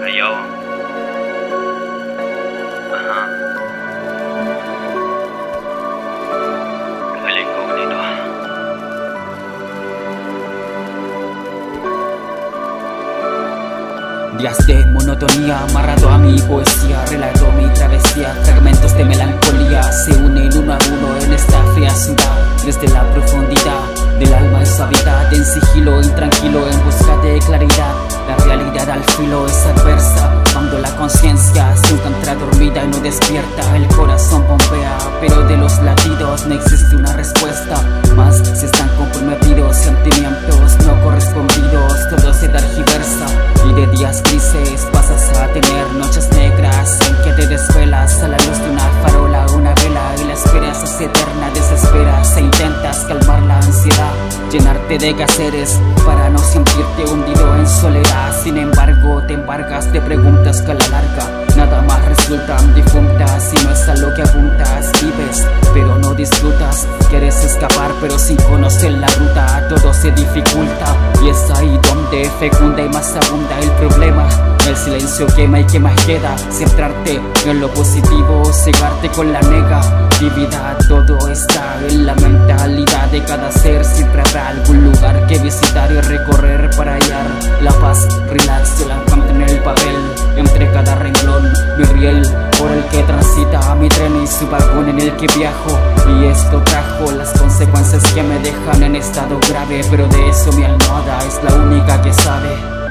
Callao. Ajá. Días de monotonía amarrado a mi poesía Relato mi travesía, fragmentos de melancolía Se unen del alma y suavidad En sigilo intranquilo en busca de claridad. La realidad al filo es adversa Cuando la conciencia se encuentra dormida y no despierta. El corazón bombea, pero de los latidos no existe una respuesta. Más se están comprometidos sentimientos no correspondidos Todo se tergiversa. Y de días grises llenarte de gaseres para no sentirte hundido en soledad. Sin embargo, te embargas de preguntas que a la larga nada más resultan difuntas y no es a lo que apuntas. Vives, pero no disfrutas. Quieres escapar, pero sin conocer la ruta, todo se dificulta y es ahí donde fecunda y más abunda el problema. Silencio quema y que más queda. Centrarte en lo positivo, cegarte con la negatividad Todo está en la mentalidad de cada ser. Siempre habrá algún lugar que visitar y recorrer para hallar La paz, relax, la encuentro en el papel. Entre cada renglón, mi riel por el que transita mi tren y su vagón en el que viajo. Y esto trajo las consecuencias que me dejan en estado grave Pero de eso mi almohada es la única que sabe